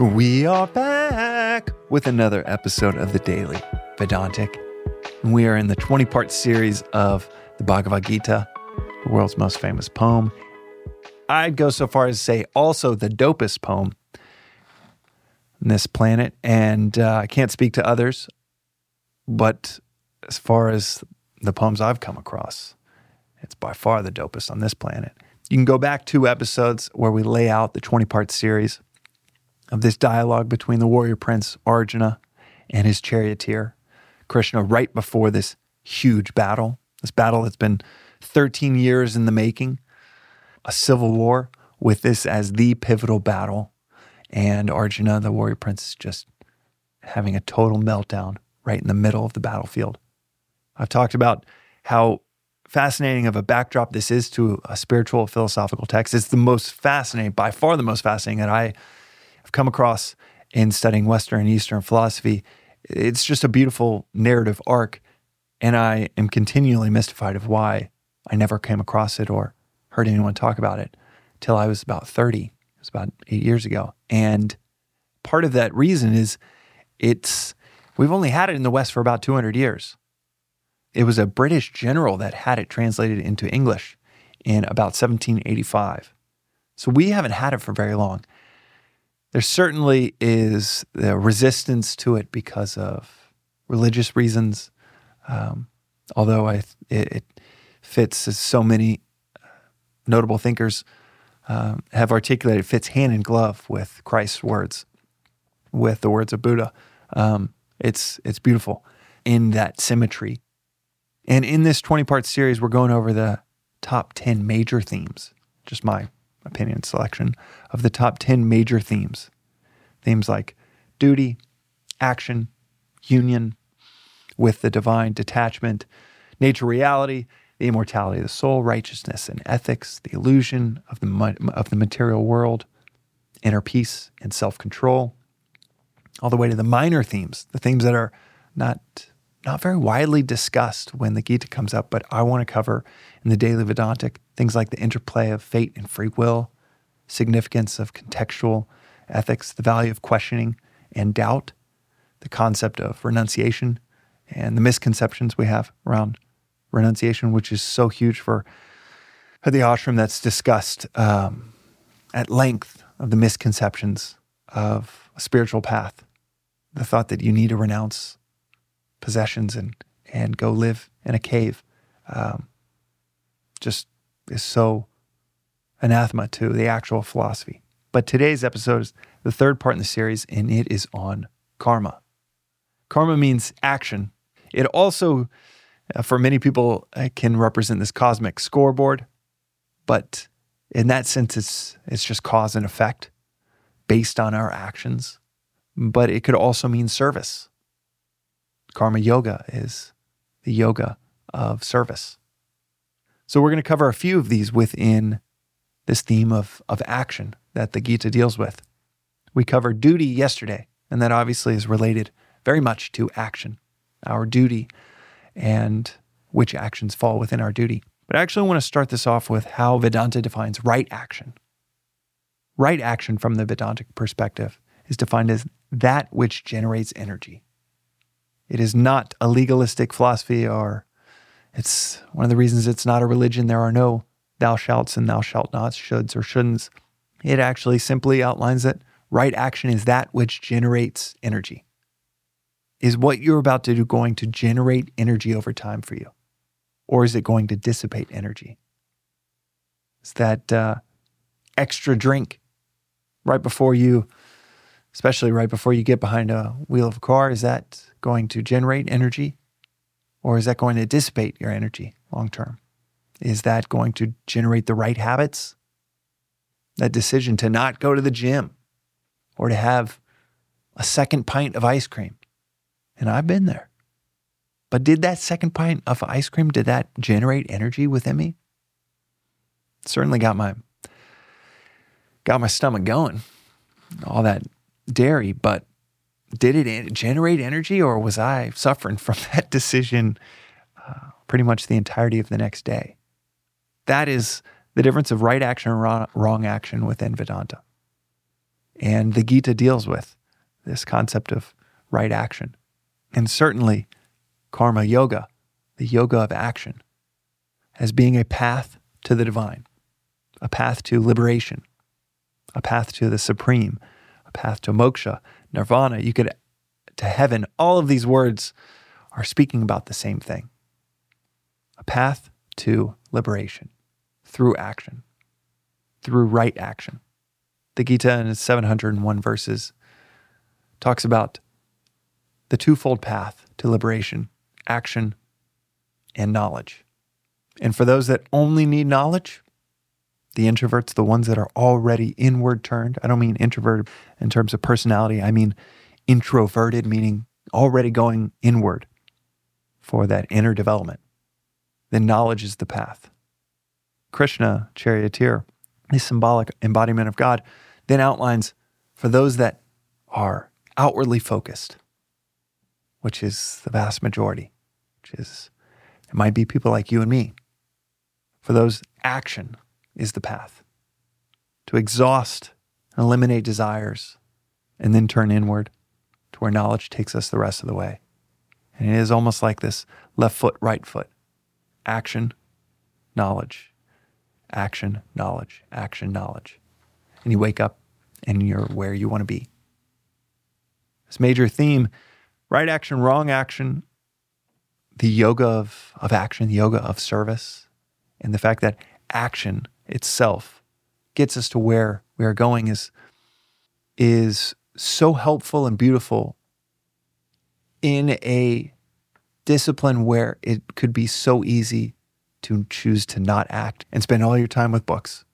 We are back with another episode of the Daily Vedantic. We are in the 20 part series of the Bhagavad Gita, the world's most famous poem. I'd go so far as to say also the dopest poem on this planet. And uh, I can't speak to others, but as far as the poems I've come across, it's by far the dopest on this planet. You can go back two episodes where we lay out the 20 part series of this dialogue between the warrior prince Arjuna and his charioteer, Krishna, right before this huge battle, this battle that's been 13 years in the making, a civil war, with this as the pivotal battle. And Arjuna, the warrior prince, is just having a total meltdown right in the middle of the battlefield. I've talked about how fascinating of a backdrop this is to a spiritual philosophical text. It's the most fascinating, by far the most fascinating that I have come across in studying Western and Eastern philosophy. It's just a beautiful narrative arc. And I am continually mystified of why I never came across it or heard anyone talk about it till I was about 30. It was about eight years ago. And part of that reason is it's, we've only had it in the West for about 200 years. It was a British general that had it translated into English in about 1785. So we haven't had it for very long. There certainly is the resistance to it because of religious reasons, um, although I, it, it, fits as so many uh, notable thinkers um, have articulated, fits hand in glove with Christ's words, with the words of Buddha. Um, it's it's beautiful in that symmetry and in this 20 part series, we're going over the top 10 major themes, just my opinion selection of the top 10 major themes. Themes like duty, action, union with the divine, detachment, nature reality, the immortality of the soul, righteousness and ethics, the illusion of the, of the material world, inner peace and self control, all the way to the minor themes, the themes that are not not very widely discussed when the Gita comes up, but I want to cover in the Daily Vedantic things like the interplay of fate and free will, significance of contextual ethics, the value of questioning and doubt, the concept of renunciation, and the misconceptions we have around renunciation, which is so huge for, the ashram that's discussed um, at length of the misconceptions of a spiritual path. The thought that you need to renounce possessions and and go live in a cave um, just is so anathema to the actual philosophy. But today's episode is the third part in the series, and it is on karma. Karma means action. It also, uh, for many people, uh, can represent this cosmic scoreboard, but in that sense, it's it's just cause and effect based on our actions. But it could also mean service. Karma Yoga is the yoga of service. So we're going to cover a few of these within this theme of, of action that the Gita deals with. We covered duty yesterday, and that obviously is related very much to action, our duty, and which actions fall within our duty. But I actually want to start this off with how Vedanta defines right action. Right action from the Vedantic perspective is defined as that which generates energy. It is not a legalistic philosophy, or it's one of the reasons it's not a religion. There are no thou shalts and thou shalt nots, shoulds or shouldn'ts. It actually simply outlines that right action is that which generates energy. Is what you're about to do going to generate energy over time for you? Or is it going to dissipate energy? Is that uh, extra drink right before you, especially right before you get behind a wheel of a car, is that going to generate energy or is that going to dissipate your energy long term? Is that going to generate the right habits? That decision to not go to the gym or to have a second pint of ice cream. And I've been there. But did that second pint of ice cream, did that generate energy within me? certainly got my got my stomach going. All that dairy, but did it generate energy or was I suffering from that decision uh, pretty much the entirety of the next day? That is the difference of right action and wrong, action within Vedanta. And the Gita deals with this concept of right action. And certainly, karma yoga, the yoga of action, as being a path to the divine, a path to liberation, a path to the supreme, path to moksha, nirvana. You could to heaven. All of these words are speaking about the same thing a path to liberation through action, through right action. The Gita in its 701 verses talks about the twofold path to liberation action and knowledge. And for those that only need knowledge, the introverts, the ones that are already inward turned, I don't mean introverted in terms of personality, I mean introverted, meaning already going inward for that inner development, then knowledge is the path. Krishna, charioteer, the symbolic embodiment of God, then outlines for those that are outwardly focused, which is the vast majority, which is, it might be people like you and me. For those, action is the path to exhaust and eliminate desires and then turn inward to where knowledge takes us the rest of the way. And it is almost like this left foot, right foot. Action, knowledge, action, knowledge, action, knowledge. And you wake up and you're where you want to be. This major theme right action, wrong action, the yoga of, of action, the yoga of service, and the fact that action itself gets us to where we are going is, is so helpful and beautiful in a discipline where it could be so easy to choose to not act and spend all your time with books,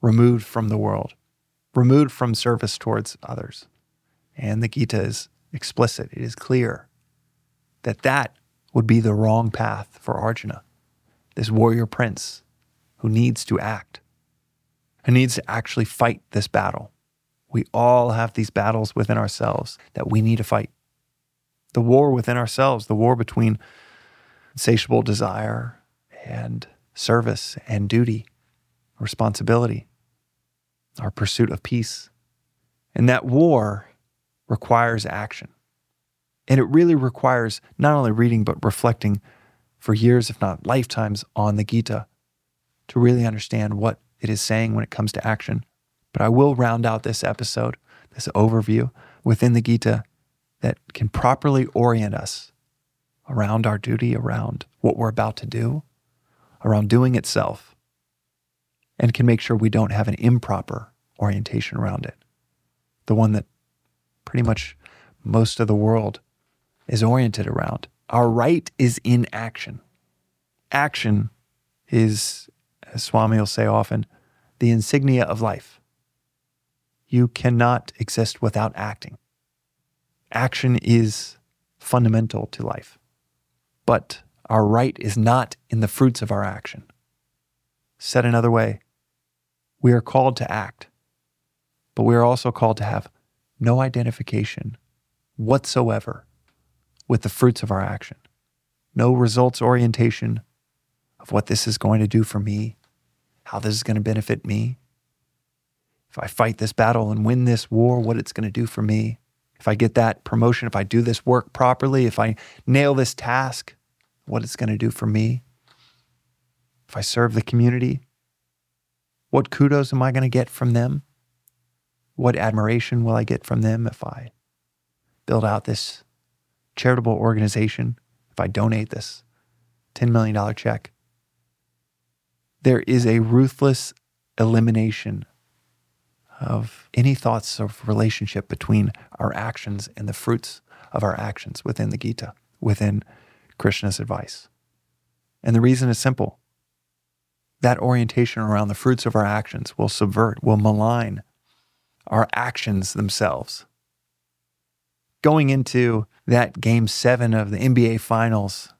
removed from the world, removed from service towards others. And the Gita is explicit, it is clear that that would be the wrong path for Arjuna, this warrior prince who needs to act, who needs to actually fight this battle we all have these battles within ourselves that we need to fight. The war within ourselves, the war between insatiable desire and service and duty, responsibility, our pursuit of peace. And that war requires action. And it really requires not only reading, but reflecting for years, if not lifetimes, on the Gita to really understand what it is saying when it comes to action but I will round out this episode, this overview within the Gita that can properly orient us around our duty, around what we're about to do, around doing itself, and can make sure we don't have an improper orientation around it. The one that pretty much most of the world is oriented around. Our right is in action. Action is, as Swami will say often, the insignia of life. You cannot exist without acting. Action is fundamental to life. But our right is not in the fruits of our action. Said another way, we are called to act, but we are also called to have no identification whatsoever with the fruits of our action. No results orientation of what this is going to do for me, how this is going to benefit me, if I fight this battle and win this war, what it's going to do for me. If I get that promotion, if I do this work properly, if I nail this task, what it's going to do for me. If I serve the community, what kudos am I going to get from them? What admiration will I get from them if I build out this charitable organization, if I donate this $10 million check? There is a ruthless elimination of any thoughts of relationship between our actions and the fruits of our actions within the Gita, within Krishna's advice. And the reason is simple that orientation around the fruits of our actions will subvert, will malign our actions themselves. Going into that game seven of the NBA Finals,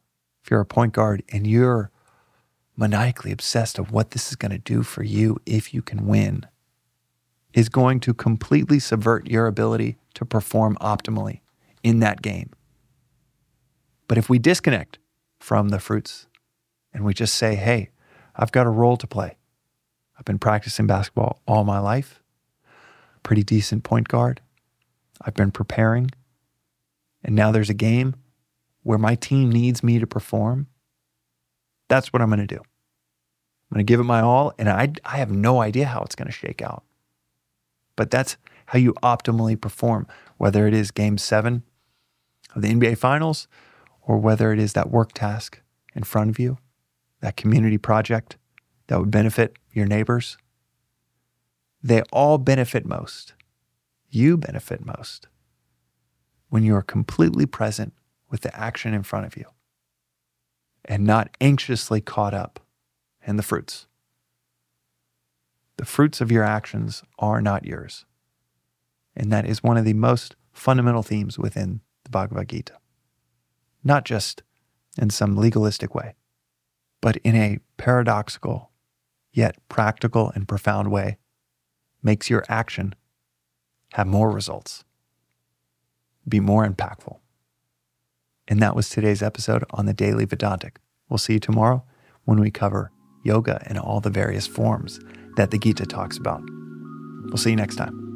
if you're a point guard and you're maniacally obsessed of what this is going to do for you if you can win, is going to completely subvert your ability to perform optimally in that game. But if we disconnect from the fruits and we just say, hey, I've got a role to play. I've been practicing basketball all my life. pretty decent point guard. I've been preparing. And now there's a game where my team needs me to perform. That's what I'm going to do. I'm going to give it my all, and I, I have no idea how it's going to shake out. But that's how you optimally perform, whether it is game seven of the NBA Finals or whether it is that work task in front of you, that community project that would benefit your neighbors. They all benefit most. You benefit most when you are completely present with the action in front of you and not anxiously caught up in the fruits. The fruits of your actions are not yours. And that is one of the most fundamental themes within the Bhagavad Gita. Not just in some legalistic way, but in a paradoxical, yet practical and profound way, makes your action have more results, be more impactful. And that was today's episode on the Daily Vedantic. We'll see you tomorrow when we cover yoga and all the various forms that the Gita talks about. We'll see you next time.